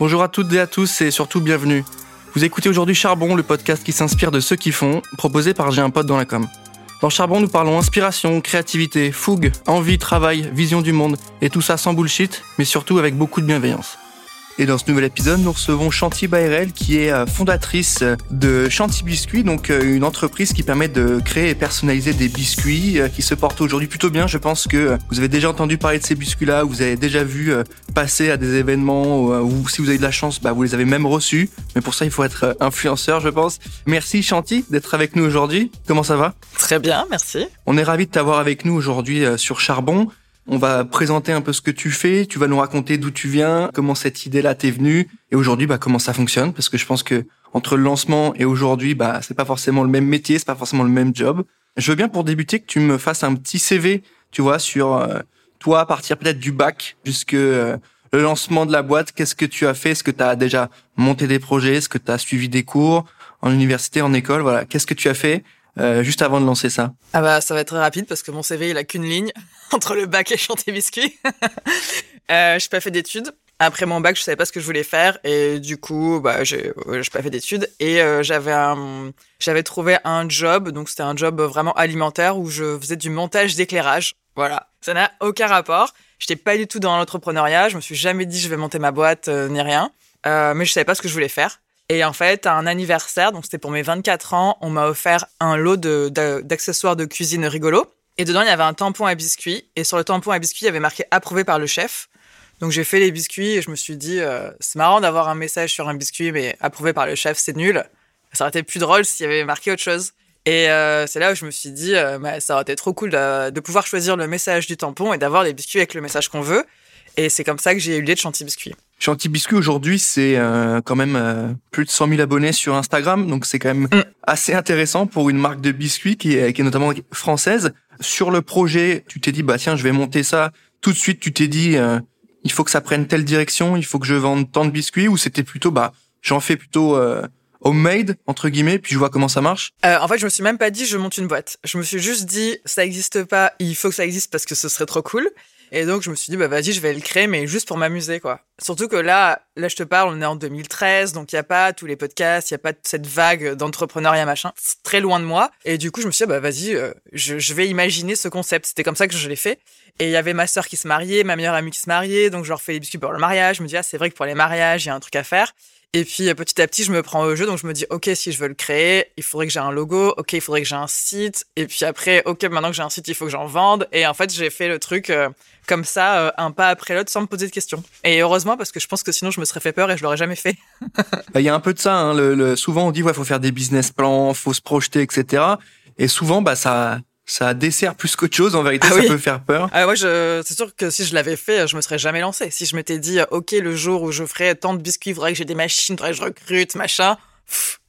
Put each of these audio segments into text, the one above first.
Bonjour à toutes et à tous et surtout bienvenue. Vous écoutez aujourd'hui Charbon, le podcast qui s'inspire de ceux qui font, proposé par J'ai un pote dans la com. Dans Charbon, nous parlons inspiration, créativité, fougue, envie, travail, vision du monde, et tout ça sans bullshit, mais surtout avec beaucoup de bienveillance. Et dans ce nouvel épisode, nous recevons Chanty Bayrel, qui est euh, fondatrice euh, de Chanty Biscuits, donc euh, une entreprise qui permet de créer et personnaliser des biscuits qui se portent aujourd'hui plutôt bien. Je pense que vous avez déjà entendu parler de ces biscuits-là, vous avez déjà vu passer à des événements, ou si vous avez de la chance, bah, vous les avez même reçus. Mais pour ça, il faut être influenceur, je pense. Merci Chanty d'être avec nous aujourd'hui. Comment ça va? Très bien, merci. On est ravis de t'avoir avec nous aujourd'hui sur Charbon. On va présenter un peu ce que tu fais, tu vas nous raconter d'où tu viens, comment cette idée-là t'est venue et aujourd'hui bah comment ça fonctionne parce que je pense que entre le lancement et aujourd'hui bah c'est pas forcément le même métier, c'est pas forcément le même job. Je veux bien pour débuter que tu me fasses un petit CV, tu vois, sur euh, toi à partir peut-être du bac jusque euh, le lancement de la boîte, qu'est-ce que tu as fait Est-ce que tu as déjà monté des projets Est-ce que tu as suivi des cours en université, en école Voilà, qu'est-ce que tu as fait euh, juste avant de lancer ça Ah bah ça va être rapide parce que mon CV il a qu'une ligne entre le bac et chanter biscuit. euh, j'ai pas fait d'études. Après mon bac, je savais pas ce que je voulais faire et du coup, bah j'ai pas fait d'études et euh, j'avais j'avais trouvé un job donc c'était un job vraiment alimentaire où je faisais du montage d'éclairage. Voilà, ça n'a aucun rapport. J'étais pas du tout dans l'entrepreneuriat, je me suis jamais dit je vais monter ma boîte ni rien. Mais je savais pas ce que je voulais faire. Et en fait, à un anniversaire, donc c'était pour mes 24 ans, on m'a offert un lot d'accessoires de, cuisine rigolo. Et dedans, il y avait un tampon à biscuits. Et sur le tampon à biscuits, il y avait marqué approuvé par le chef. Donc j'ai fait les biscuits et je me suis dit, euh, c'est marrant d'avoir un message sur un biscuit, mais approuvé par le chef, c'est nul. Ça aurait été plus drôle s'il y avait marqué autre chose. Et euh, c'est là où je me suis dit, euh, bah, ça aurait été trop cool de, de pouvoir choisir le message du tampon et d'avoir les biscuits avec le message qu'on veut. Et c'est comme ça que j'ai eu l'idée de Chanty Biscuit. Chanty Biscuit aujourd'hui, c'est euh, quand même euh, plus de 100 000 abonnés sur Instagram, donc c'est quand même mm. assez intéressant pour une marque de biscuits qui est, qui est notamment française. Sur le projet, tu t'es dit bah tiens, je vais monter ça. Tout de suite, tu t'es dit euh, il faut que ça prenne telle direction, il faut que je vende tant de biscuits, ou c'était plutôt bah j'en fais plutôt homemade entre guillemets puis je vois comment ça marche? Euh, en fait je me suis même pas dit je monte une boîte je me suis juste dit ça existe pas il faut que ça existe parce que ce serait trop cool et donc, je me suis dit, bah, vas-y, je vais le créer, mais juste pour m'amuser, quoi. Surtout que là, là, je te parle, on est en 2013, donc il n'y a pas tous les podcasts, il n'y a pas cette vague d'entrepreneuriat, machin. C'est très loin de moi. Et du coup, je me suis dit, bah, vas-y, euh, je, je, vais imaginer ce concept. C'était comme ça que je l'ai fait. Et il y avait ma sœur qui se mariait, ma meilleure amie qui se mariait, donc je leur fais les biscuits pour le mariage. Je me dis, ah, c'est vrai que pour les mariages, il y a un truc à faire. Et puis euh, petit à petit, je me prends au jeu, donc je me dis, ok, si je veux le créer, il faudrait que j'ai un logo, ok, il faudrait que j'ai un site, et puis après, ok, maintenant que j'ai un site, il faut que j'en vende. Et en fait, j'ai fait le truc euh, comme ça, euh, un pas après l'autre, sans me poser de questions. Et heureusement, parce que je pense que sinon, je me serais fait peur et je l'aurais jamais fait. Bah, il y a un peu de ça. Hein, le, souvent, on dit, ouais, faut faire des business plans, faut se projeter, etc. Et souvent, bah ça ça dessert plus qu'autre chose. En vérité, ah ça peut faire peur. Ah ouais, je, c'est sûr que si je l'avais fait, je me serais jamais lancé. Si je m'étais dit, ok, le jour où je ferai tant de biscuits, il faudrait que j'ai des machines, il faudrait que je recrute, machin.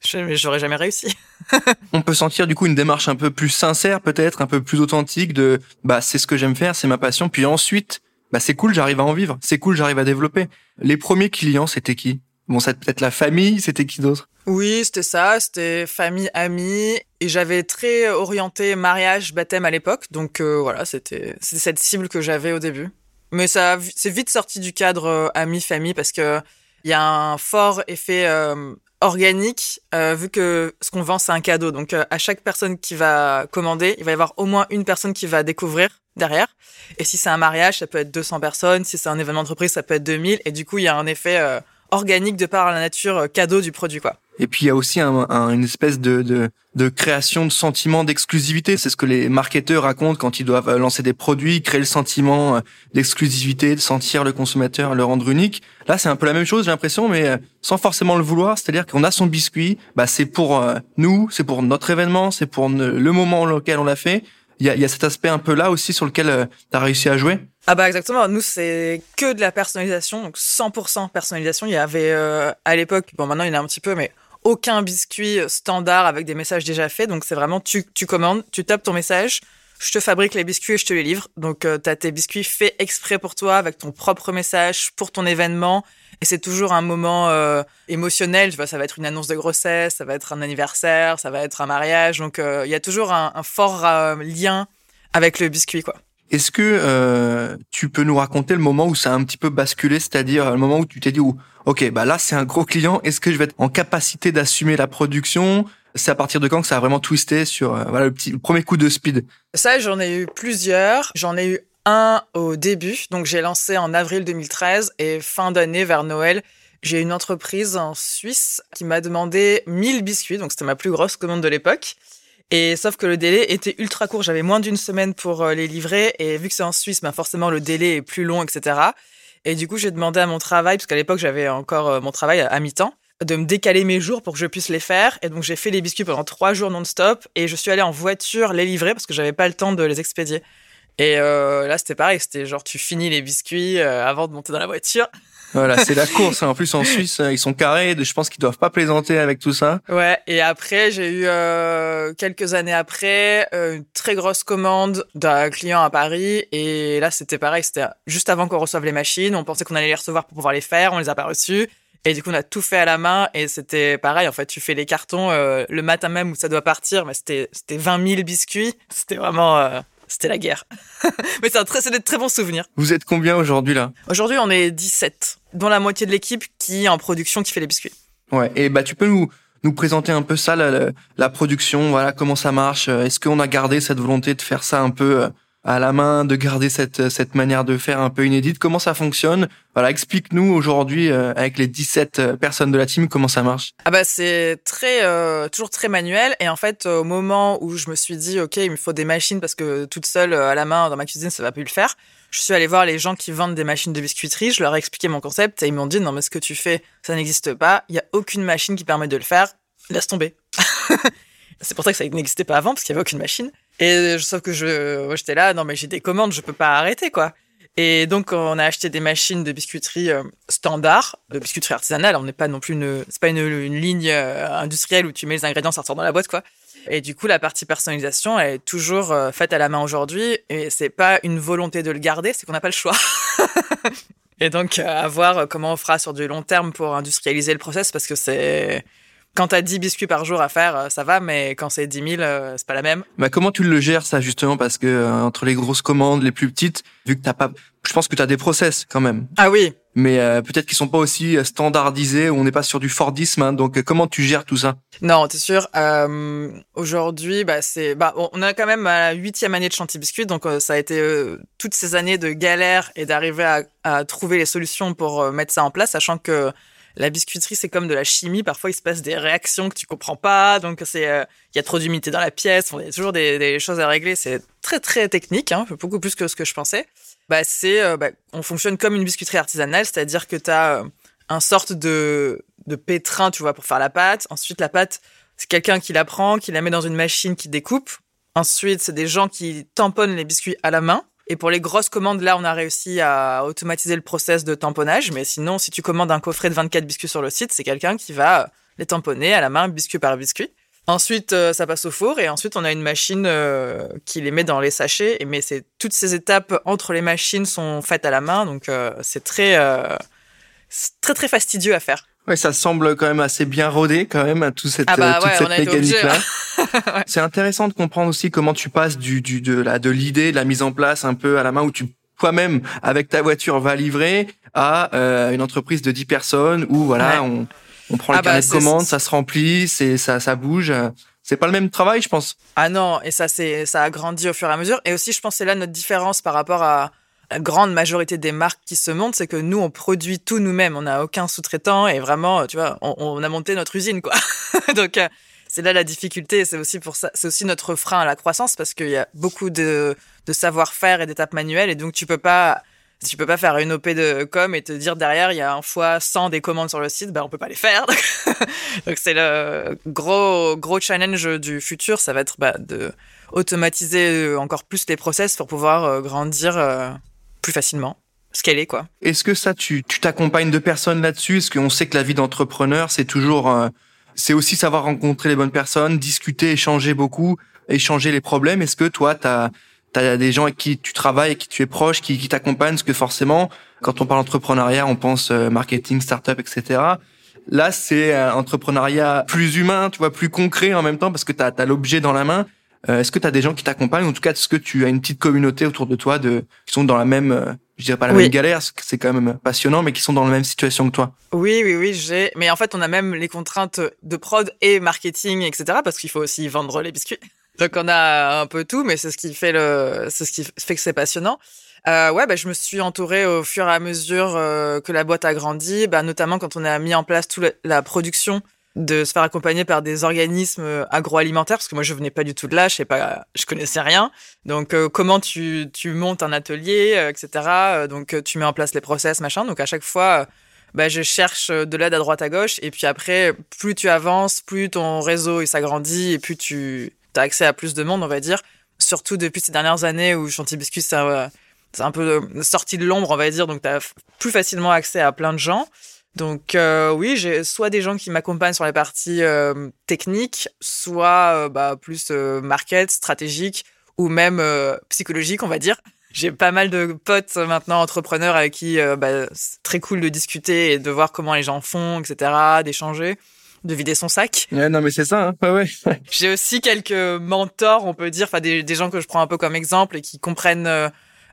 J'aurais jamais réussi. On peut sentir du coup une démarche un peu plus sincère, peut-être un peu plus authentique de, bah c'est ce que j'aime faire, c'est ma passion. Puis ensuite, bah c'est cool, j'arrive à en vivre. C'est cool, j'arrive à développer. Les premiers clients, c'était qui? Bon, c'est peut-être la famille, c'était qui d'autre? Oui, c'était ça, c'était famille, amis, et j'avais très orienté mariage, baptême à l'époque, donc euh, voilà, c'était cette cible que j'avais au début. Mais ça, c'est vite sorti du cadre euh, amis, famille, parce que il y a un fort effet euh, organique, vu que ce qu'on vend c'est un cadeau. Donc à chaque personne qui va commander, il va y avoir au moins une personne qui va découvrir derrière. Et si c'est un mariage, ça peut être 200 personnes. Si c'est un événement d'entreprise, ça peut être 2000. Et du coup, il y a un effet organique de par la nature euh, cadeau du produit quoi. Et puis il y a aussi un, une espèce de, de, de création de sentiment d'exclusivité. C'est ce que les marketeurs racontent quand ils doivent euh, lancer des produits, créer le sentiment euh, d'exclusivité, de sentir le consommateur, le rendre unique. Là, c'est un peu la même chose, j'ai l'impression, mais sans forcément le vouloir. C'est-à-dire qu'on a son biscuit, bah c'est pour nous, c'est pour notre événement, c'est pour le moment auquel on l'a fait. Il y a, y a cet aspect un peu là aussi sur lequel tu as réussi à jouer. Ah bah exactement, nous c'est que de la personnalisation, donc 100% personnalisation. Il y avait euh, à l'époque, bon maintenant il y en a un petit peu, mais aucun biscuit standard avec des messages déjà faits. Donc c'est vraiment tu, tu commandes, tu tapes ton message, je te fabrique les biscuits et je te les livre. Donc euh, tu as tes biscuits faits exprès pour toi avec ton propre message pour ton événement. Et c'est toujours un moment euh, émotionnel, tu vois, ça va être une annonce de grossesse, ça va être un anniversaire, ça va être un mariage. Donc il y a toujours un, un fort lien avec le biscuit quoi. Est-ce que euh, tu peux nous raconter le moment où ça a un petit peu basculé, c'est-à-dire le moment où tu t'es dit, ok, bah là c'est un gros client, est-ce que je vais être en capacité d'assumer la production? C'est à partir de quand que ça a vraiment twisté sur euh, voilà le petit le premier coup de speed? Ça, j'en ai eu plusieurs. J'en ai eu un au début, donc j'ai lancé en avril 2013 et fin d'année vers Noël. J'ai une entreprise en Suisse qui m'a demandé 1000 biscuits, donc c'était ma plus grosse commande de l'époque. Et sauf que le délai était ultra court, j'avais moins d'une semaine pour euh, les livrer et vu que c'est en Suisse, ben forcément le délai est plus long, etc. Et du coup, j'ai demandé à mon travail, parce qu'à l'époque j'avais encore euh, mon travail à mi-temps, de me décaler mes jours pour que je puisse les faire. Et donc j'ai fait les biscuits pendant trois jours non-stop et je suis allée en voiture les livrer parce que j'avais pas le temps de les expédier. Et euh, là, c'était pareil, c'était genre tu finis les biscuits avant de monter dans la voiture. Voilà, c'est la course. Hein. En plus, en Suisse, ils sont carrés. Je pense qu'ils doivent pas plaisanter avec tout ça. Ouais. Et après, j'ai eu euh, quelques années après euh, une très grosse commande d'un client à Paris. Et là, c'était pareil. C'était juste avant qu'on reçoive les machines. On pensait qu'on allait les recevoir pour pouvoir les faire. On les a pas reçus. Et du coup, on a tout fait à la main. Et c'était pareil. En fait, tu fais les cartons euh, le matin même où ça doit partir. Mais c'était c'était 20 000 biscuits. C'était vraiment c'était la guerre. Mais c'est un très, des très bons souvenirs. Vous êtes combien aujourd'hui là? Aujourd'hui, on est 17, dont la moitié de l'équipe qui est en production, qui fait les biscuits. Ouais, et bah tu peux nous nous présenter un peu ça, la, la production, voilà comment ça marche. Est-ce qu'on a gardé cette volonté de faire ça un peu euh, à la main, de garder cette, cette manière de faire un peu inédite? Comment ça fonctionne? Voilà, explique-nous aujourd'hui euh, avec les 17 euh, personnes de la team comment ça marche. Ah bah c'est très euh, toujours très manuel et en fait au moment où je me suis dit OK, il me faut des machines parce que toute seule à la main dans ma cuisine ça va plus le faire. Je suis allée voir les gens qui vendent des machines de biscuiterie, je leur ai expliqué mon concept et ils m'ont dit non mais ce que tu fais, ça n'existe pas, il y a aucune machine qui permet de le faire, laisse tomber. c'est pour ça que ça n'existait pas avant parce qu'il y avait aucune machine. Et sauf que je, j'étais là, non mais j'ai des commandes, je peux pas arrêter quoi. Et donc on a acheté des machines de biscuiterie euh, standard, de biscuiterie artisanale. On n'est pas non plus une, c'est pas une, ligne euh, industrielle où tu mets les ingrédients, ça dans la boîte quoi. Et du coup la partie personnalisation elle est toujours euh, faite à la main aujourd'hui. Et c'est pas une volonté de le garder, c'est qu'on n'a pas le choix. et donc à voir comment on fera sur du long terme pour industrialiser le process parce que c'est quand t'as 10 biscuits par jour à faire, euh, ça va, mais quand c'est 10 000, euh, c'est pas la même. Bah comment tu le gères ça justement? Parce que euh, entre les grosses commandes, les plus petites, vu que t'as pas, je pense que t'as des process quand même. Ah oui. Mais peut-être qu'ils sont pas aussi standardisés, on n'est pas sur du Fordisme. Hein, donc comment tu gères tout ça? Non, t'es sûr? Aujourd'hui, bah c'est, bah on a quand même la huitième année de Chantier Biscuit, donc ça a été toutes ces années de galère et d'arriver à, trouver les solutions pour mettre ça en place, sachant que la biscuiterie, c'est comme de la chimie. Parfois, il se passe des réactions que tu comprends pas. Donc, c'est, euh, il y a trop d'humidité dans la pièce. Il y a toujours des, choses à régler. C'est très, très technique, hein, beaucoup plus que ce que je pensais. Bah, euh, bah, on fonctionne comme une biscuiterie artisanale, c'est-à-dire que tu as euh, un sorte de, pétrin, tu vois, pour faire la pâte. Ensuite, la pâte, c'est quelqu'un qui la prend, qui la met dans une machine qui découpe. Ensuite, c'est des gens qui tamponnent les biscuits à la main. Et pour les grosses commandes, là, on a réussi à automatiser le process de tamponnage. Mais sinon, si tu commandes un coffret de 24 biscuits sur le site, c'est quelqu'un qui va les tamponner à la main, biscuit par biscuit. Ensuite, euh, ça passe au four et ensuite, on a une machine euh, qui les met dans les sachets. Mais c'est toutes ces étapes entre les machines sont faites à la main, donc euh, c'est très, très très fastidieux à faire. Ouais, ça semble quand même assez bien rodé quand même à tout cette ah bah toute cette mécanique là. C'est intéressant de comprendre aussi comment tu passes du, du de la de l'idée, de la mise en place un peu à la main où tu toi-même avec ta voiture va livrer à euh, une entreprise de 10 personnes où voilà on, on prend le ah bah, carnet de commande, ça se remplit, c'est ça ça bouge. C'est pas le même travail, je pense. Ah non, et ça c'est ça a grandi au fur et à mesure. Et aussi, je pense c'est là notre différence par rapport à la grande majorité des marques qui se montent, c'est que nous, on produit tout nous-mêmes. On n'a aucun sous-traitant et vraiment, tu vois, on, a monté notre usine, quoi. Donc, euh, c'est là la difficulté. C'est aussi pour ça, c'est aussi notre frein à la croissance parce qu'il y a beaucoup de, de savoir-faire et d'étapes manuelles et donc tu peux pas, tu peux pas faire une OP de com et te dire derrière il y a un fois 100 des commandes sur le site, ben on peut pas les faire. Donc c'est le gros gros challenge du futur, ça va être bah, de automatiser encore plus les process pour pouvoir euh, grandir euh, plus facilement est quoi. Est-ce que ça tu t'accompagnes de personnes là-dessus? Est-ce qu'on sait que la vie d'entrepreneur c'est toujours euh, c'est aussi savoir rencontrer les bonnes personnes, discuter, échanger beaucoup, échanger les problèmes? Est-ce que toi tu as T'as des gens avec qui tu travailles, avec qui tu es proche, qui, qui t'accompagnent, parce que forcément, quand on parle entrepreneuriat, on pense euh, marketing, startup, etc. Là, c'est un entrepreneuriat plus humain, tu vois, plus concret en même temps, parce que tu as, as l'objet dans la main. est-ce que tu as des gens qui t'accompagnent En tout cas, est-ce que tu as une petite communauté autour de toi de qui sont dans la même je dirais pas la même galère, c'est quand même passionnant, mais qui sont dans la même situation que toi? Oui, oui, oui, j'ai. Mais en fait, on a même les contraintes de prod et marketing, etc. Parce qu'il faut aussi vendre les biscuits. Donc on a un peu tout, mais c'est ce qui fait le, c'est ce qui fait que c'est passionnant. Euh, ouais, bah, je me suis entourée au fur et à mesure euh, que la boîte a grandi, bah, notamment quand on a mis en place toute la production de se faire accompagner par des organismes euh, agroalimentaires parce que moi je venais pas du tout de là, je sais pas, je connaissais rien. Donc euh, comment tu tu montes un atelier, euh, etc. Donc tu mets en place les process, machin. Donc à chaque fois, bah, je cherche de l'aide à droite à gauche et puis après plus tu avances, plus ton réseau s'agrandit et plus tu as accès à plus de monde, on va dire. Surtout depuis ces dernières années où Chanty Biscuit c'est un peu sorti de l'ombre, on va dire. Donc tu as plus facilement accès à plein de gens. Donc euh, oui, j'ai soit des gens qui m'accompagnent sur les parties euh, techniques, soit euh, bah, plus market, stratégique ou même psychologique, on va dire. J'ai pas mal de potes maintenant entrepreneurs avec qui bah, c'est très cool de discuter et de voir comment les gens font, etc., d'échanger, de vider son sac. Ouais, non mais c'est ça, hein ouais, ouais. J'ai aussi quelques mentors, on peut dire, enfin des, des, gens que je prends un peu comme exemple et qui comprennent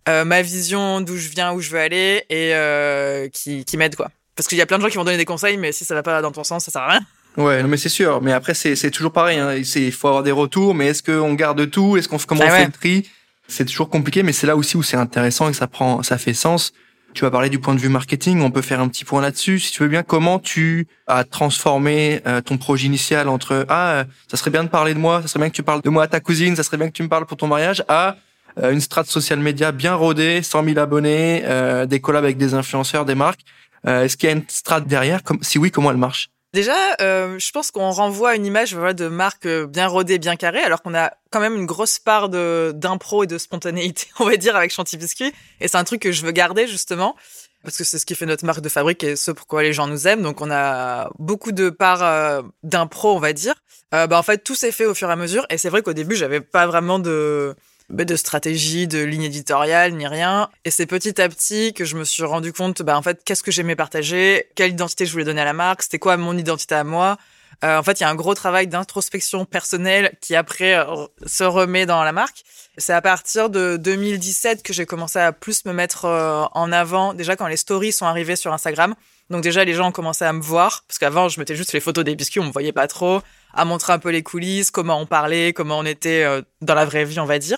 ma vision, d'où je viens, où je veux aller et qui, qui m'aident quoi. Parce qu'il y a plein de gens qui vont donner des conseils, mais si ça va pas dans ton sens, ça sert à rien. Ouais, non, mais c'est sûr. Mais après, c'est toujours pareil. Hein. Il faut avoir des retours, mais est-ce qu'on garde tout? Est-ce qu'on comment ah on fait le tri? C'est toujours compliqué, mais c'est là aussi où c'est intéressant et que ça prend, ça fait sens. Tu vas parler du point de vue marketing. On peut faire un petit point là-dessus, si tu veux bien. Comment tu as transformé euh, ton projet initial entre ah, ça serait bien de parler de moi, ça serait bien que tu parles de moi à ta cousine, ça serait bien que tu me parles pour ton mariage, à euh, une strate social média bien rodée, 100 000 abonnés, euh, des collabs avec des influenceurs, des marques. Euh, est-ce qu'il y a une strate derrière? Si oui, comment elle marche? Déjà, euh, je pense qu'on renvoie une image de marque euh, bien rodée, bien carrée, alors qu'on a quand même une grosse part de d'impro et de spontanéité, on va dire, avec Chanty Biscuit. Et c'est un truc que je veux garder justement, parce que c'est ce qui fait notre marque de fabrique et ce pourquoi les gens nous aiment. Donc on a beaucoup de parts d'impro, on va dire. bah en fait, tout s'est fait au fur et à mesure. Et c'est vrai qu'au début, j'avais pas vraiment de de stratégie, de ligne éditoriale, ni rien. Et c'est petit à petit que je me suis rendu compte, bah, en fait, qu'est-ce que j'aimais partager, quelle identité je voulais donner à la marque, c'était quoi mon identité à moi. Euh, en fait, il y a un gros travail d'introspection personnelle qui après euh, se remet dans la marque. C'est à partir de 2017 que j'ai commencé à plus me mettre euh, en avant, déjà quand les stories sont arrivées sur Instagram. Donc déjà, les gens ont commencé à me voir, parce qu'avant, je mettais juste les photos des biscuits, on me voyait pas trop, à montrer un peu les coulisses, comment on parlait, comment on était dans la vraie vie, on va dire.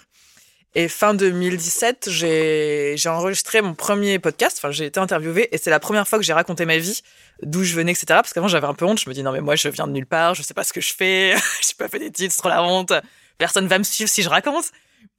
Et fin 2017, j'ai enregistré mon premier podcast. Enfin, j'ai été interviewée et c'est la première fois que j'ai raconté ma vie, d'où je venais, etc. Parce qu'avant, j'avais un peu honte. Je me dis non mais moi, je viens de nulle part. Je sais pas ce que je fais. j'ai pas fait d'études, c'est trop la honte. Personne va me suivre si je raconte.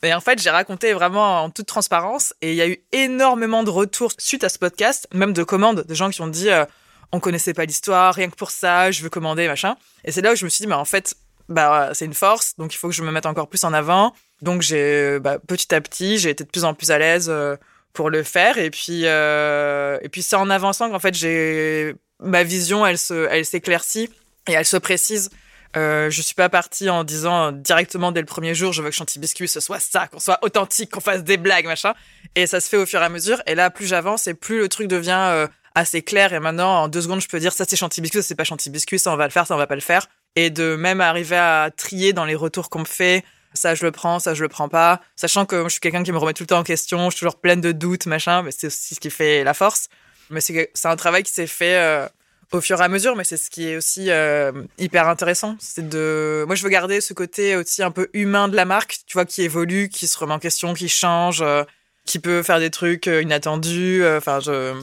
Et en fait, j'ai raconté vraiment en toute transparence et il y a eu énormément de retours suite à ce podcast, même de commandes, de gens qui ont dit euh, on connaissait pas l'histoire, rien que pour ça, je veux commander, machin. Et c'est là où je me suis dit mais en fait, bah c'est une force, donc il faut que je me mette encore plus en avant. Donc j'ai bah, petit à petit, j'ai été de plus en plus à l'aise euh, pour le faire et puis euh, et puis c'est en avançant qu'en fait j'ai ma vision, elle se elle s'éclaircit et elle se précise. Euh, je suis pas partie en disant directement dès le premier jour, je veux que Chanty Biscuit ce soit ça, qu'on soit authentique, qu'on fasse des blagues, machin. Et ça se fait au fur et à mesure. Et là, plus j'avance et plus le truc devient euh, assez clair. Et maintenant, en deux secondes, je peux dire ça c'est Chanty Biscuit, ça c'est pas Chanty Biscuit, ça on va le faire, ça on va pas le faire et de même arriver à trier dans les retours qu'on me fait. Ça, je le prends, ça, je le prends pas. Sachant que je suis quelqu'un qui me remet tout le temps en question, je suis toujours pleine de doutes, machin, mais c'est aussi ce qui fait la force. Mais c'est un travail qui s'est fait euh, au fur et à mesure, mais c'est ce qui est aussi euh, hyper intéressant. C'est de, moi, je veux garder ce côté aussi un peu humain de la marque, tu vois, qui évolue, qui se remet en question, qui change, euh, qui peut faire des trucs inattendus. Enfin, je,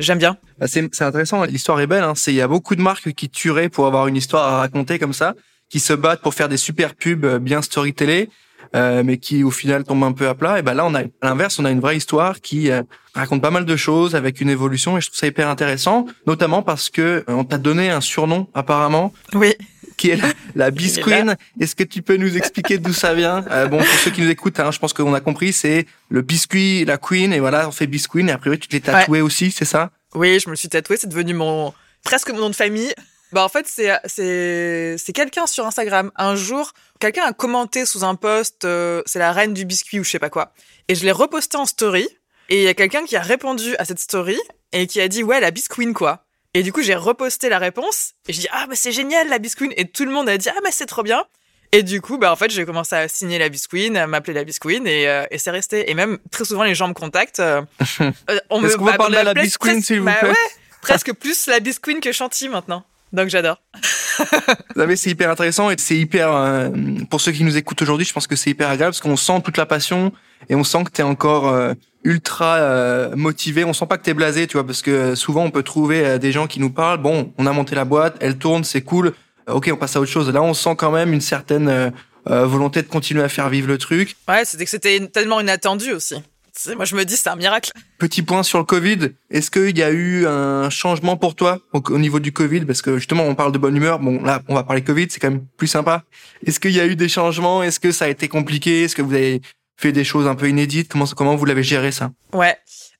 J'aime bien. Bah, c'est intéressant, l'histoire est belle. Hein. Il y a beaucoup de marques qui tueraient pour avoir une histoire à raconter comme ça, qui se battent pour faire des super pubs euh, bien storytellées, euh, mais qui au final tombent un peu à plat. Et ben là, on a à l'inverse, on a une vraie histoire qui euh, raconte pas mal de choses avec une évolution, et je trouve ça hyper intéressant, notamment parce que euh, on t'a donné un surnom apparemment. Oui qui est la, la Bisqueen. Est-ce que tu peux nous expliquer d'où ça vient? Euh, Bon, pour ceux qui nous écoutent, hein, je pense qu'on a compris, c'est le biscuit, la Queen, et voilà, on fait Bisqueen, et après tu te l'es tatoué aussi, c'est ça? Oui, je me suis tatoué, c'est devenu mon presque mon nom de famille. Bah en fait c'est c'est c'est quelqu'un sur Instagram un jour quelqu'un a commenté sous un post euh, c'est la reine du biscuit ou je sais pas quoi et je l'ai reposté en story et il y a quelqu'un qui a répondu à cette story et qui a dit ouais la bisqueen quoi et du coup, j'ai reposté la réponse et je dis ah mais c'est génial la biscuit et tout le monde a dit ah mais c'est trop bien. Et du coup, bah en fait, j'ai commencé à signer la bisqueen, à m'appeler la bisqueen, et, euh, et c'est resté. Et même très souvent, les gens me contactent. Euh, on Est-ce qu'on parler à la bisqueen, s'il vous bah plaît Presque plus la bisqueen que Chanty maintenant. Donc j'adore. c'est hyper intéressant et c'est hyper euh, pour ceux qui nous écoutent aujourd'hui, je pense que c'est hyper agréable parce qu'on sent toute la passion et on sent que tu es encore euh, ultra euh, motivé, on sent pas que tu es blasé, tu vois parce que souvent on peut trouver des gens qui nous parlent, bon, on a monté la boîte, elle tourne, c'est cool. OK, on passe à autre chose. Là, on sent quand même une certaine volonté de continuer à faire vivre le truc. Ouais, c'était que c'était tellement inattendu aussi. Moi, je me dis, c'est un miracle. Petit point sur le Covid. Est-ce qu'il y a eu un changement pour toi au, niveau du Covid? Parce que justement, on parle de bonne humeur. Bon, là, on va parler Covid, c'est quand même plus sympa. Est-ce qu'il y a eu des changements? Est-ce que ça a été compliqué? Est-ce que vous avez fait des choses un peu inédites? Comment, comment vous l'avez géré ça? Ouais.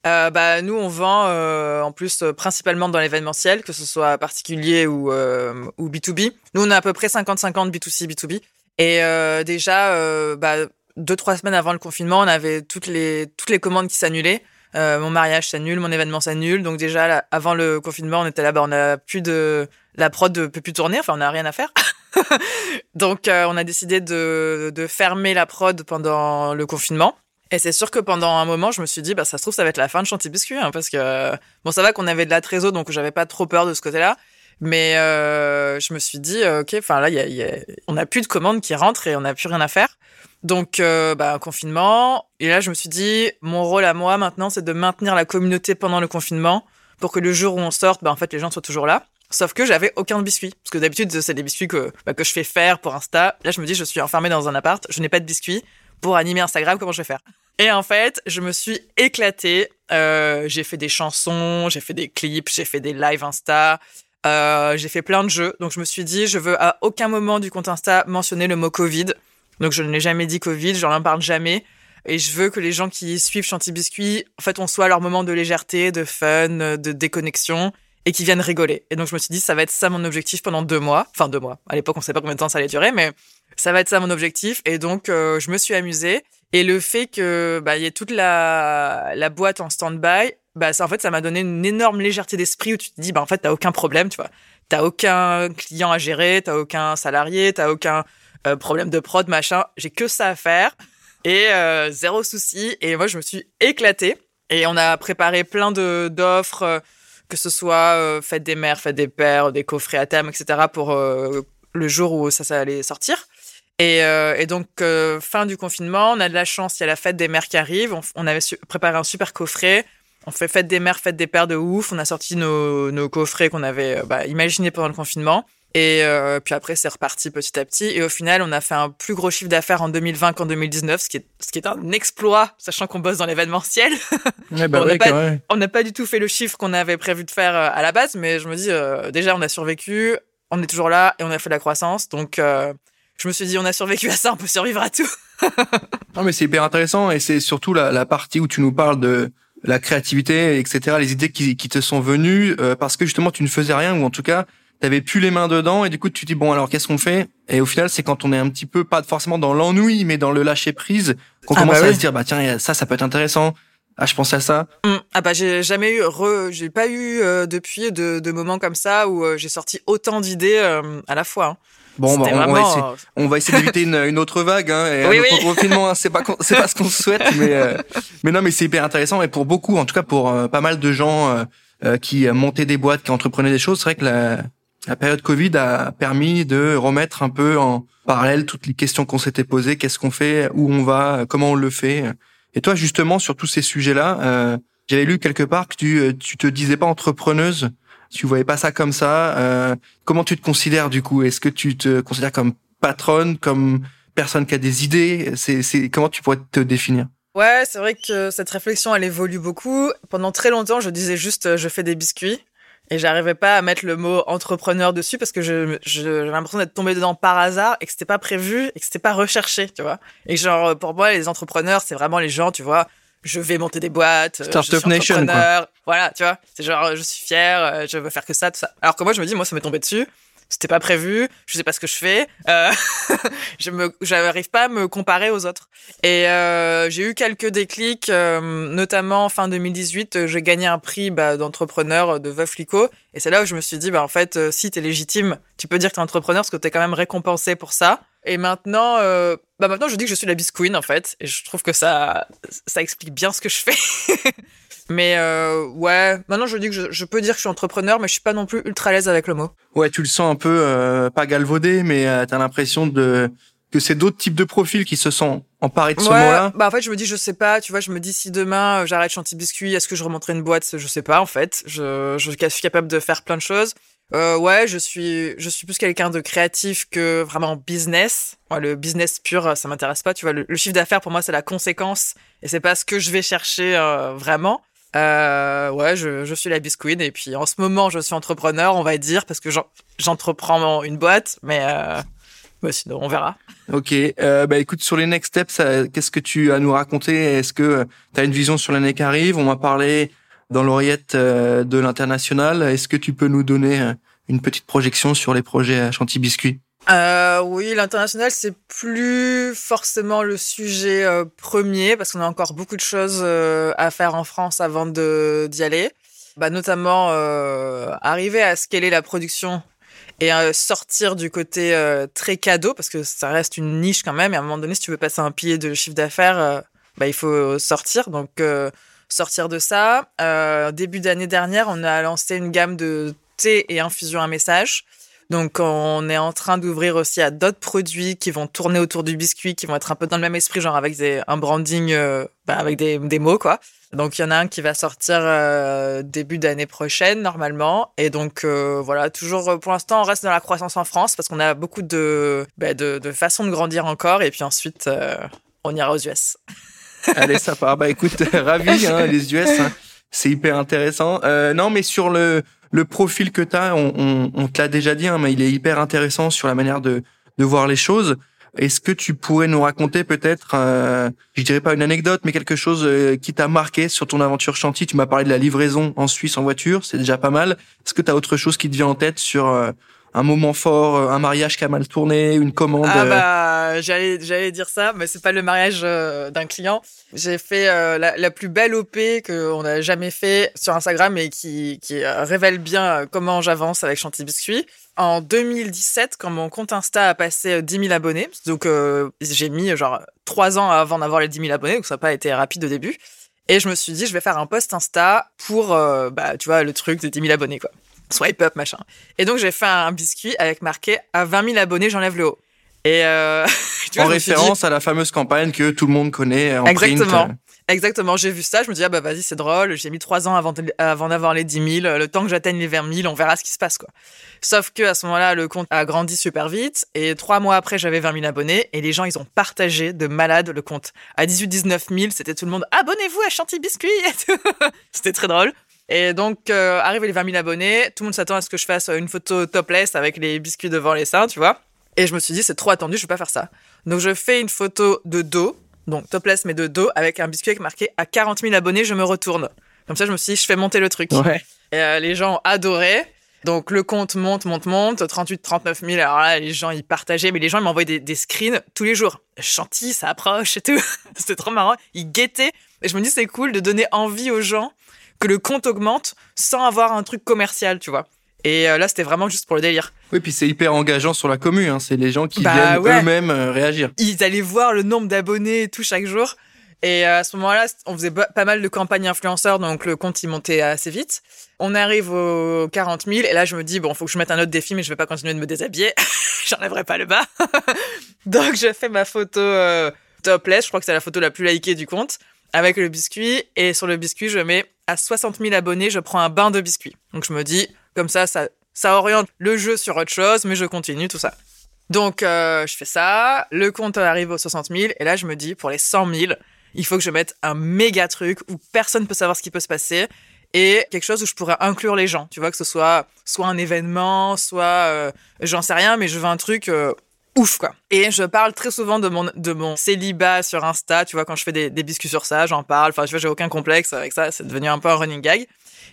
Euh, bah nous on vend euh, en plus euh, principalement dans l'événementiel que ce soit particulier ou euh, ou B2B. Nous on a à peu près 50-50 B2C B2B et euh, déjà bah deux trois semaines avant le confinement, on avait toutes les toutes les commandes qui s'annulaient. Euh, mon mariage s'annule, mon événement s'annule. Donc déjà avant le confinement, on était là, bas on a plus de la prod ne peut plus tourner. Enfin, on n'a rien à faire. donc euh, on a décidé de de fermer la prod pendant le confinement. Et c'est sûr que pendant un moment, je me suis dit, bah ça se trouve ça va être la fin de Chantier Biscuit, hein, parce que bon ça va qu'on avait de la trésor, donc j'avais pas trop peur de ce côté-là. Mais euh, je me suis dit, euh, ok, enfin là, y a, y a, on n'a plus de commandes qui rentrent et on n'a plus rien à faire. Donc, euh, bah, confinement. Et là, je me suis dit, mon rôle à moi maintenant, c'est de maintenir la communauté pendant le confinement pour que le jour où on sorte, bah, en fait, les gens soient toujours là. Sauf que j'avais aucun biscuit. Parce que d'habitude, c'est des biscuits que, bah, que je fais faire pour Insta. Là, je me dis, je suis enfermée dans un appart, je n'ai pas de biscuits. Pour animer Instagram, comment je vais faire? Et en fait, je me suis éclatée. Euh, j'ai fait des chansons, j'ai fait des clips, j'ai fait des lives Insta. Euh, j'ai fait plein de jeux. Donc, je me suis dit, je veux à aucun moment du compte Insta mentionner le mot Covid. Donc je ne l'ai jamais dit Covid, j'en en parle jamais. Et je veux que les gens qui suivent Chanty Biscuit, en fait, on soit à leur moment de légèreté, de fun, de déconnexion et qui viennent rigoler. Et donc je me suis dit, ça va être ça mon objectif pendant deux mois. Enfin deux mois. À l'époque, on ne savait pas combien de temps ça allait durer, mais ça va être ça mon objectif. Et donc euh, je me suis amusée. Et le fait que bah y ait toute la la boîte en stand-by, bah ça en fait ça m'a donné une énorme légèreté d'esprit où tu te dis bah en fait t'as aucun problème, tu vois. T'as aucun client à gérer, t'as aucun salarié, t'as aucun euh, problème de prod, machin. J'ai que ça à faire et euh, zéro souci. Et moi, je me suis éclatée. Et on a préparé plein de d'offres, euh, que ce soit fête des mères, fête des pères, des coffrets à thème, etc. pour le jour où ça, ça allait sortir. Et, donc, fin du confinement, on a de la chance, il y a la fête des mères qui arrive. On, avait préparé un super coffret. On fait fête des mères, fête des pères de ouf. On a sorti nos, nos coffrets qu'on avait bah, imaginés pendant le confinement. Et euh, puis après, c'est reparti petit à petit. Et au final, on a fait un plus gros chiffre d'affaires en 2020 qu'en 2019, ce qui est, ce qui est un exploit, sachant qu'on bosse dans l'événementiel. bah on n'a pas, du tout fait le chiffre qu'on avait prévu de faire euh, à la base, mais je me dis, euh, déjà, on a survécu, on est toujours là et on a fait de la croissance. Donc, euh, je me suis dit, on a survécu à ça, on peut survivre à tout. non, mais c'est hyper intéressant et c'est surtout la, la partie où tu nous parles de la créativité, etc., les idées qui, qui te sont venues parce que justement, tu ne faisais rien ou en tout cas, t'avais plus les mains dedans et du coup tu te dis bon alors qu'est-ce qu'on fait? Et au final c'est quand on est un petit peu pas forcément dans l'ennui mais dans le lâcher prise qu'on ah, commence bah à se dire bah tiens ça ça peut être intéressant ah je pensais à ça mmh. ah bah j'ai jamais eu re... j'ai pas eu euh, depuis de, de moments comme ça où euh, j'ai sorti autant d'idées euh, à la fois hein. Bon, bah, on, va essayer, on va essayer d'éviter une, une, autre vague. Hein, et oui, oui. confinement, hein, c'est pas c'est pas ce qu'on souhaite, mais mais non, mais c'est hyper intéressant. Et pour beaucoup, en tout cas pour pas mal de gens qui montaient des boîtes, qui entreprenaient des choses, c'est vrai que la, la période Covid a permis de remettre un peu en parallèle toutes les questions qu'on s'était posées, qu'est-ce qu'on fait, où on va, comment on le fait? Et toi, justement, sur tous ces sujets-là, euh, j'avais lu quelque part que tu, euh, tu te disais pas entrepreneuse, tu voyais pas ça comme ça. Euh, comment tu te considères du coup? Est-ce que tu te considères comme patronne, comme personne qui a des idées? C'est, comment tu pourrais te définir? Ouais, c'est vrai que cette réflexion, elle évolue beaucoup. Pendant très longtemps, je disais juste, je fais des biscuits. Et j'arrivais pas à mettre le mot entrepreneur dessus parce que je, j'avais l'impression d'être tombée dedans par hasard et que c'était pas prévu et que c'était pas recherché, tu vois. Et genre, pour moi, les entrepreneurs, c'est vraiment les gens, tu vois, je vais monter des boîtes, Startup Nation, quoi. Voilà, tu vois. C'est genre, je suis fier, euh, je veux faire que ça, tout ça. Alors que moi, je me dis, moi, ça m'est tombé dessus c'était pas prévu, je sais pas ce que je fais, euh, je me, j'arrive pas à me comparer aux autres. Et euh, j'ai eu quelques déclics, euh, notamment fin 2018, euh, j'ai gagné un prix bah, d'entrepreneur de Veuf Lico, et c'est là où je me suis dit, bah en fait, si t'es légitime, tu peux dire que t'es entrepreneur parce que t'es quand même récompensé pour ça. Et maintenant, euh, bah maintenant, je dis que je suis la bisqueen en fait, et je trouve que ça, ça explique bien ce que je fais. mais euh, ouais, maintenant je dis que je, je, peux dire que je suis entrepreneur, mais je suis pas non plus ultra à l'aise avec le mot. Ouais, tu le sens un peu euh, pas galvaudé, mais euh, t'as l'impression de que c'est d'autres types de profils qui se sont emparés de ce ouais, mot-là. Bah en fait, je me dis, je sais pas, tu vois, je me dis si demain j'arrête Chanty Biscuit, est-ce que je remonterai une boîte? Je sais pas en fait. Je, je suis capable de faire plein de choses. Euh, ouais, je suis, je suis plus quelqu'un de créatif que vraiment business. Ouais, le business pur, ça m'intéresse pas. Tu vois, le, chiffre d'affaires pour moi, c'est la conséquence et c'est pas ce que je vais chercher euh, vraiment. Euh, ouais, je, je suis la bisqueen et puis en ce moment, je suis entrepreneur, on va dire, parce que j'entreprends une boîte, mais euh, bah, sinon, on verra. Ok, euh, bah écoute, sur les next steps, qu'est-ce que tu as à nous raconter? Est-ce que tu as une vision sur l'année qui arrive? On m'a parlé dans l'oreillette euh, de l'international. Est-ce que tu peux nous donner euh, une petite projection sur les projets Chanty Biscuit euh, oui, l'international, c'est plus forcément le sujet euh, premier parce qu'on a encore beaucoup de choses à faire en France avant d'y aller. Bah, notamment arriver à scaler la production et sortir du côté très cadeau parce que ça reste une niche quand même. Et à un moment donné, si tu veux passer un pilier de chiffre d'affaires, bah, il faut sortir. Donc sortir de ça. début d'année dernière, on a lancé une gamme de thé et infusion à message. Donc, on est en train d'ouvrir aussi à d'autres produits qui vont tourner autour du biscuit, qui vont être un peu dans le même esprit, genre avec des, un branding, euh, bah, avec des, des mots, quoi. Donc, il y en a un qui va sortir euh, début d'année prochaine, normalement. Et donc, euh, voilà, toujours, pour l'instant, on reste dans la croissance en France parce qu'on a beaucoup de, bah, de, de façons de grandir encore. Et puis ensuite, euh, on ira aux US. Allez, ça part. Bah, écoute, ravi, hein, les US. Hein. C'est hyper intéressant. non, mais sur le le profil que tu as, on, on, on te l'a déjà dit, hein, mais il est hyper intéressant sur la manière de, de voir les choses. Est-ce que tu pourrais nous raconter peut-être, euh, je dirais pas une anecdote, mais quelque chose euh, qui t'a marqué sur ton aventure chantier Tu m'as parlé de la livraison en Suisse en voiture, c'est déjà pas mal. Est-ce que tu as autre chose qui te vient en tête sur euh, un moment fort, euh, un mariage qui a mal tourné, une commande Ah bah j'allais j'allais dire ça, mais c'est pas le mariage d'un client. J'ai fait euh, la, la, plus belle OP qu'on a jamais fait sur Instagram et qui qui révèle bien comment j'avance avec Chanty Biscuit. En 2017, quand mon compte Insta a passé 10 000 abonnés, donc euh, j'ai mis genre trois ans avant d'avoir les 10 000 abonnés, donc ça n'a pas été rapide au début. Et je me suis dit, je vais faire un post Insta pour, euh, bah, tu vois, le truc de 10 000 abonnés, quoi swipe up, machin. Et donc, j'ai fait un biscuit avec marqué à 20 000 abonnés, j'enlève le haut. Et euh, tu vois, en référence dit... à la fameuse campagne que tout le monde connaît en Exactement. print. Exactement. J'ai vu ça. Je me dis, ah bah vas-y, c'est drôle. J'ai mis trois ans avant, avant d'avoir les 10 000. Le temps que j'atteigne les 20 000, on verra ce qui se passe, quoi. Sauf que à ce moment-là, le compte a grandi super vite. Et trois mois après, j'avais 20 000 abonnés. Et les gens, ils ont partagé de malade le compte. À 18 19 000, c'était tout le monde, abonnez-vous à Chanty Biscuit. c'était très drôle. Et donc, euh, arrivé les 20 000 abonnés, tout le monde s'attend à ce que je fasse une photo topless avec les biscuits devant les seins, tu vois. Et je me suis dit, c'est trop attendu, je vais pas faire ça. Donc, je fais une photo de dos, donc topless mais de dos, avec un biscuit avec marqué à 40 000 abonnés, je me retourne. Comme ça, je me suis dit, je fais monter le truc. Ouais. Et euh, les gens ont adoré. Donc, le compte monte, monte, monte. 38, 39 000. Alors là, les gens, ils partageaient, mais les gens, ils m'envoyaient des, des screens tous les jours. Chantilly, ça approche et tout. C'était trop marrant. Ils guettaient. Et je me dis, c'est cool de donner envie aux gens que le compte augmente sans avoir un truc commercial, tu vois. Et euh, là, c'était vraiment juste pour le délire. Oui, puis c'est hyper engageant sur la commune. Hein. C'est les gens qui bah, viennent ouais. eux-mêmes euh, réagir. Ils allaient voir le nombre d'abonnés et tout chaque jour. Et euh, à ce moment-là, on faisait pas mal de campagnes influenceurs, donc le compte il montait assez vite. On arrive aux 40 000 et là je me dis bon, faut que je mette un autre défi, mais je vais pas continuer de me déshabiller. J'enlèverai pas le bas. donc je fais ma photo euh, topless. Je crois que c'est la photo la plus likée du compte avec le biscuit et sur le biscuit je mets à 60 000 abonnés, je prends un bain de biscuit. Donc je me dis, comme ça, ça, oriente le jeu sur autre chose, mais je continue tout ça. Donc euh, je fais ça, le compte arrive aux 60 000, et là je me dis, pour les 100 000, il faut que je mette un méga truc où personne peut savoir ce qui peut se passer, et quelque chose où je pourrais inclure les gens. Tu vois, que ce soit soit un événement, soit euh, j'en sais rien, mais je veux un truc euh, ouf quoi. Et je parle très souvent de mon de mon célibat sur Insta, tu vois quand je fais des, des biscuits sur ça, j'en parle. Enfin, tu vois, j'ai aucun complexe avec ça, c'est devenu un peu un running gag.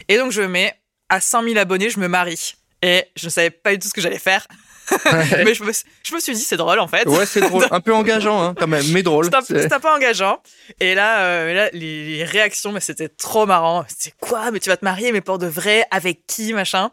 Et donc je mets à 100 000 abonnés, je me marie. Et je ne savais pas du tout ce que j'allais faire. Ouais. mais je me, je me suis dit, c'est drôle en fait. Ouais, c'est drôle. un peu engageant hein, quand même, mais drôle. C'est un, un, peu engageant. Et là, euh, là les, les, réactions, mais c'était trop marrant. C'est quoi Mais tu vas te marier, mais pour de vrai Avec qui Machin?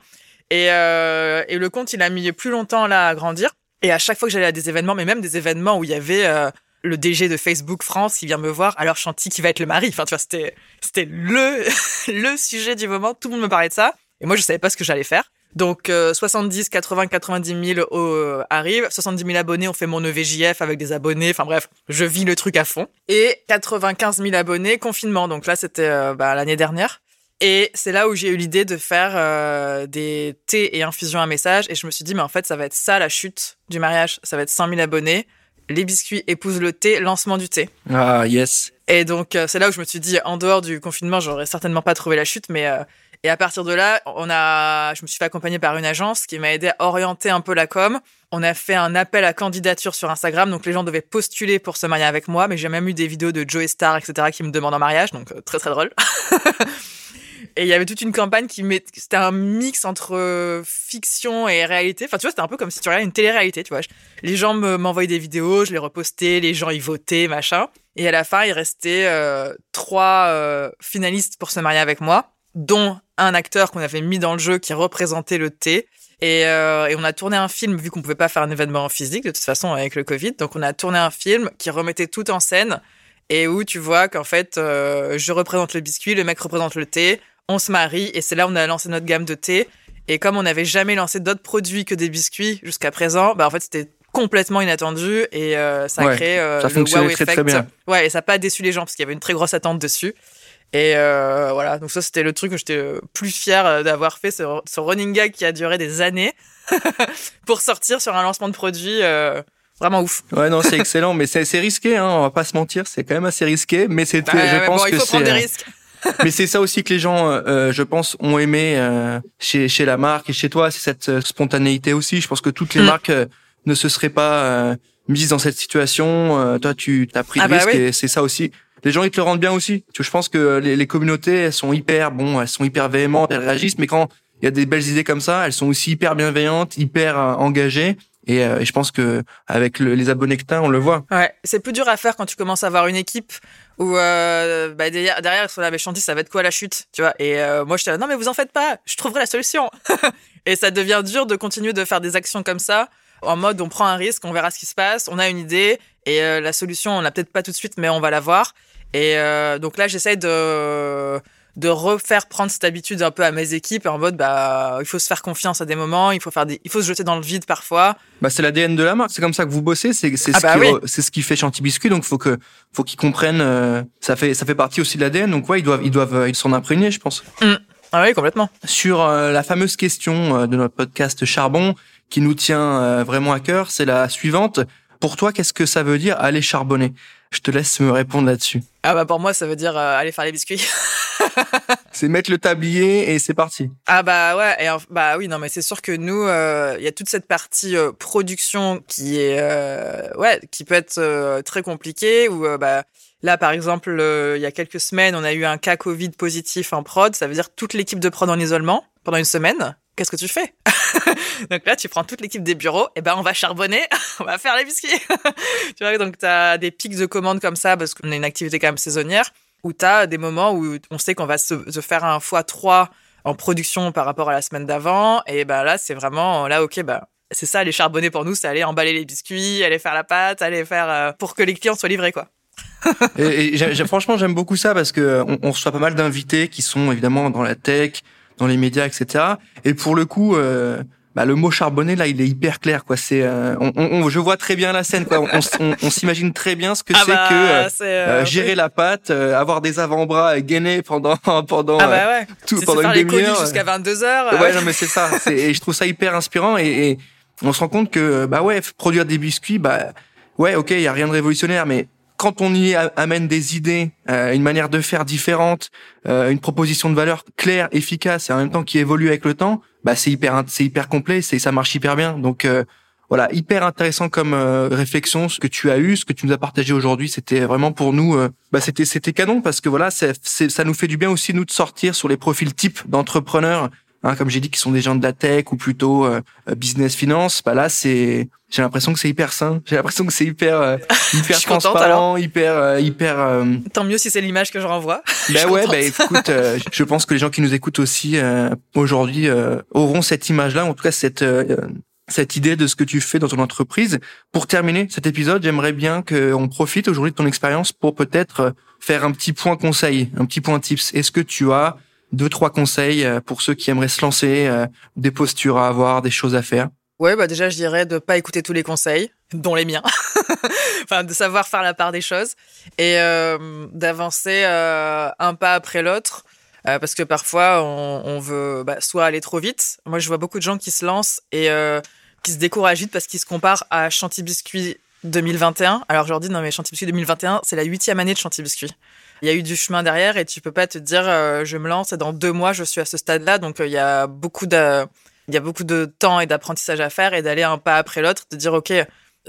Et, euh, et le compte, il a mis plus longtemps là à grandir. Et à chaque fois que j'allais à des événements, mais même des événements où il y avait euh, le DG de Facebook France qui vient me voir, alors Chanty qui va être le mari. Enfin, tu vois, c'était, c'était le, le sujet du moment. Tout le monde me parlait de ça. Et moi, je savais pas ce que j'allais faire. Donc, 70, 80, 90 000 euh, arrivent. 70 000 abonnés, on fait mon EVJF avec des abonnés. Enfin bref, je vis le truc à fond. Et 95 000 abonnés, confinement. Donc là, c'était euh, bah, l'année dernière. Et c'est là où j'ai eu l'idée de faire euh, des thés et infusions à message. Et je me suis dit, mais en fait, ça va être ça la chute du mariage. Ça va être 100 000 abonnés. Les biscuits épousent le thé, lancement du thé. Ah, yes. Et donc, euh, c'est là où je me suis dit, en dehors du confinement, j'aurais certainement pas trouvé la chute, mais euh, et à partir de là, on a, je me suis fait accompagner par une agence qui m'a aidé à orienter un peu la com. On a fait un appel à candidature sur Instagram, donc les gens devaient postuler pour se marier avec moi, mais j'ai même eu des vidéos de Joey Star, etc., qui me demandent en mariage, donc très très drôle. Et il y avait toute une campagne qui met, c'était un mix entre euh, fiction et réalité. Enfin, tu vois, c'était un peu comme si tu regardais une télé-réalité, tu vois. Les gens m'envoyaient des vidéos, je les repostais, les gens y votaient, machin. Et à la fin, il restait euh, trois euh, finalistes pour se marier avec moi, dont un acteur qu'on avait mis dans le jeu qui représentait le thé. Et, et on a tourné un film, vu qu'on pouvait pas faire un événement physique de toute façon avec le Covid. Donc on a tourné un film qui remettait tout en scène et où tu vois qu'en fait, je représente le biscuit, le mec représente le thé, on se marie et c'est là où on a lancé notre gamme de thé. Et comme on n'avait jamais lancé d'autres produits que des biscuits jusqu'à présent, bah en fait c'était complètement inattendu et euh, ça a créé euh, ça le wow très, effect. très bien. Ouais, et ça n'a pas déçu les gens parce qu'il y avait une très grosse attente dessus. Et euh, voilà, donc ça c'était le truc que j'étais le plus fier d'avoir fait, ce, ce running gag qui a duré des années pour sortir sur un lancement de produit vraiment ouf. Ouais, non, c'est excellent, mais c'est c'est risqué, hein, on va pas se mentir, c'est quand même assez risqué, mais c'est, Bah, je ouais, pense bon, il que faut prendre c'est, des risques. Mais c'est ça aussi que les gens, euh, euh, je pense, ont aimé euh, chez chez la marque et chez toi, c'est cette euh, spontanéité aussi. Je pense que toutes les Mm. marques euh, ne se seraient pas euh, mises dans cette situation. Euh, toi, tu as pris Ah le bah risque oui. et c'est ça aussi. Les gens ils te le rendent bien aussi. Je pense que les, les communautés elles sont hyper bon, elles sont hyper véhémentes, elles réagissent, mais quand il y a des belles idées comme ça, elles sont aussi hyper bienveillantes, hyper engagées. Et, euh, et je pense que avec le- les abonnés que t'as, on le voit. Ouais, c'est plus dur à faire quand tu commences à avoir une équipe où euh, bah, derrière, derrière là, mais Chanty, ça va être quoi la chute, tu vois? Et euh, moi, j'étais là, non mais vous en faites pas, je trouverai la solution. et ça devient dur de continuer de faire des actions comme ça, en mode on prend un risque, on verra ce qui se passe, on a une idée et euh, la solution, on l'a peut-être pas tout de suite, mais on va la voir. Et euh, donc là, j'essaie de de refaire prendre cette habitude un peu à mes équipes en mode bah il faut se faire confiance à des moments, il faut faire des, il faut se jeter dans le vide parfois. Bah, c'est l'ADN de la marque. C'est comme ça que vous bossez. C'est c'est Ah ce bah oui. ce qui fait Chanty Biscuit. Donc faut que faut qu'ils comprennent. euh, ça fait ça fait partie aussi de l'ADN. Donc ouais, ils doivent ils doivent euh, ils s'en imprégner, je pense. Ah oui, complètement. Sur euh, la fameuse question euh, de notre podcast Charbon qui nous tient euh, vraiment à cœur, c'est la suivante. Pour toi, qu'est-ce que ça veut dire aller charbonner? Je te laisse me répondre là-dessus. Ah bah pour moi ça veut dire euh, aller faire les biscuits. C'est mettre le tablier et c'est parti. Ah bah ouais, et bah oui, non mais c'est sûr que nous, euh, il y a toute cette partie euh, production qui est, euh, ouais, qui peut être euh, très compliquée. Ou bah là par exemple, euh, il y a quelques semaines, on a eu un cas Covid positif en prod. Ça veut dire toute l'équipe de prod en isolement pendant une semaine. Qu'est-ce que tu fais Donc là, tu prends toute l'équipe des bureaux, et ben on va charbonner, on va faire les biscuits. tu vois, donc t'as des pics de commandes comme ça parce qu'on a une activité quand même saisonnière où tu as des moments où on sait qu'on va se, faire un x3 en production par rapport à la semaine d'avant. Et ben là, c'est vraiment, là, ok, bah, c'est ça, aller charbonner pour nous, c'est aller emballer les biscuits, aller faire la pâte, aller faire, euh, pour que les clients soient livrés, quoi. Et, et franchement, j'aime beaucoup ça parce que on reçoit pas mal d'invités qui sont évidemment dans la tech, dans les médias, etc. Et pour le coup, euh, bah, le mot charbonner là, il est hyper clair, quoi. C'est, euh, on, on- je vois très bien la scène, quoi. On, s'imagine très bien ce que c'est bah, que euh, euh, euh, gérer la pâte, euh, avoir des avant-bras gainés pendant pendant Ah bah ouais. tout pendant une demi-heure. jusqu'à 22 heures. Ouais, non, mais c'est ça. C'est- Et je trouve ça hyper inspirant et, et on se rend compte que, bah ouais, produire des biscuits, bah, ouais, ok, il y a rien de révolutionnaire, mais quand on y amène des idées, euh, une manière de faire différente, euh, une proposition de valeur claire, efficace et en même temps qui évolue avec le temps, bah c'est hyper, c'est hyper complet, c'est ça marche hyper bien. Donc euh, voilà, hyper intéressant comme euh, réflexion ce que tu as eu, ce que tu nous as partagé aujourd'hui, c'était vraiment pour nous, euh, bah c'était c'était canon parce que voilà, c'est- ça nous fait du bien aussi nous de sortir sur les profils types d'entrepreneurs hein, comme j'ai dit, qui sont des gens de la tech ou plutôt euh, business finance, bah là c'est, j'ai l'impression que c'est hyper sain. J'ai l'impression que c'est hyper, euh, hyper transparent, hyper, euh, hyper. euh, Tant mieux si c'est l'image que je renvoie. bah suis ouais, bah écoute, euh, je pense que les gens qui nous écoutent aussi euh, aujourd'hui euh, auront cette image-là, en tout cas cette euh, cette idée de ce que tu fais dans ton entreprise. Pour terminer cet épisode, j'aimerais bien qu'on profite aujourd'hui de ton expérience pour peut-être faire un petit point conseil, un petit point tips. Est-ce que tu as deux, trois conseils euh, pour ceux qui aimeraient se lancer, euh, des postures à avoir, des choses à faire Ouais, bah déjà, je dirais de pas écouter tous les conseils, dont les miens. enfin, de savoir faire la part des choses et euh, d'avancer un pas après l'autre. parce que parfois, on, veut bah, soit aller trop vite. Moi, je vois beaucoup de gens qui se lancent et qui se découragent vite parce qu'ils se comparent à Chanty Biscuit 2021. Alors, je leur dis, non, mais Chanty Biscuit 2021, c'est la huitième année de Chanty Biscuit il y a eu du chemin derrière et tu peux pas te dire euh, je me lance et dans deux mois je suis à ce stade-là. Donc euh, il y a beaucoup de il y a beaucoup de temps et d'apprentissage à faire et d'aller un pas après l'autre, de dire ok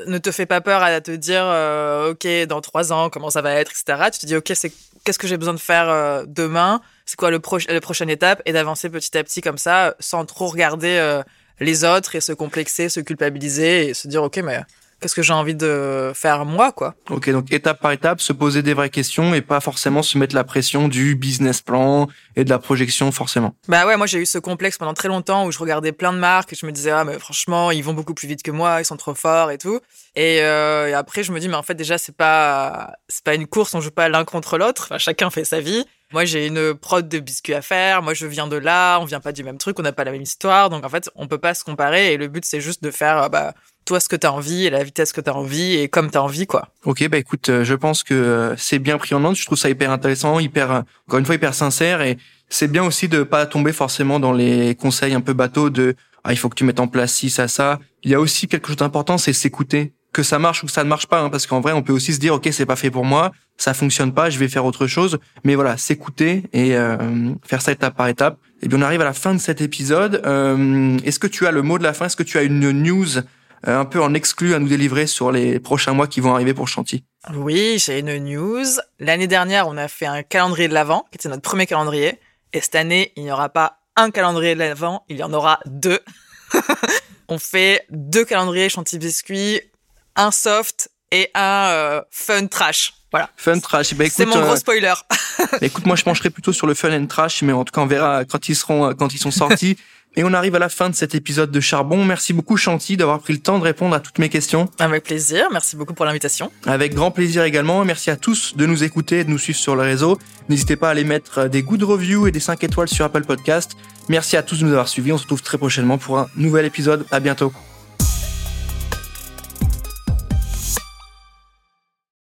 ne te fais pas peur à te dire euh, ok dans trois ans comment ça va être etc. Tu te dis ok c'est qu'est-ce que j'ai besoin de faire demain, c'est quoi le la prochaine étape? Et d'avancer petit à petit comme ça sans trop regarder les autres et se complexer, se culpabiliser et se dire ok mais qu'est-ce que j'ai envie de faire moi, quoi. Ok, donc étape par étape, se poser des vraies questions et pas forcément se mettre la pression du business plan et de la projection forcément. Bah ouais, moi j'ai eu ce complexe pendant très longtemps où je regardais plein de marques et je me disais ah mais franchement ils vont beaucoup plus vite que moi, ils sont trop forts et tout. Et, euh, et après je me dis mais en fait déjà c'est pas c'est pas une course, on joue pas l'un contre l'autre. Enfin, chacun fait sa vie. Moi, j'ai une prod de biscuits à faire. Moi, je viens de là. On vient pas du même truc. On n'a pas la même histoire. Donc, en fait, on peut pas se comparer. Et le but, c'est juste de faire, bah, toi ce que tu as envie et la vitesse que tu as envie et comme tu as envie quoi. OK, bah écoute, euh, je pense que euh, c'est bien pris en compte, je trouve ça hyper intéressant, hyper euh, encore une fois hyper sincère et c'est bien aussi de pas tomber forcément dans les conseils un peu bateaux de ah, il faut que tu mettes en place ci ça ça. Il y a aussi quelque chose d'important, c'est s'écouter que ça marche ou que ça ne marche pas hein, parce qu'en vrai, on peut aussi se dire OK, c'est pas fait pour moi, ça fonctionne pas, je vais faire autre chose, mais voilà, s'écouter et faire ça étape par étape. Et bien on arrive à la fin de cet épisode. est-ce que tu as le mot de la fin? Est-ce que tu as une news? euh, un peu en exclu à nous délivrer sur les prochains mois qui vont arriver pour Chanty Oui, j'ai une news. L'année dernière, on a fait un calendrier de l'Avent, qui était notre premier calendrier. Et cette année, il n'y aura pas un calendrier de l'Avent, il y en aura deux. on fait deux calendriers Chanty Biscuit, un soft et un euh, fun trash. Voilà. Fun trash. Bah, c'est mon gros euh, spoiler. écoute, moi je pencherai plutôt sur le fun and trash, mais en tout cas on verra quand ils seront quand ils sont sortis. Et on arrive à la fin de cet épisode de Charbon. Merci beaucoup Chanty d'avoir pris le temps de répondre à toutes mes questions. Avec plaisir, merci beaucoup pour l'invitation. Avec grand plaisir également. Merci à tous de nous écouter et de nous suivre sur le réseau. N'hésitez pas à aller mettre des good reviews et des 5 étoiles sur Apple Podcast. Merci à tous de nous avoir suivis. On se retrouve très prochainement pour un nouvel épisode. À bientôt.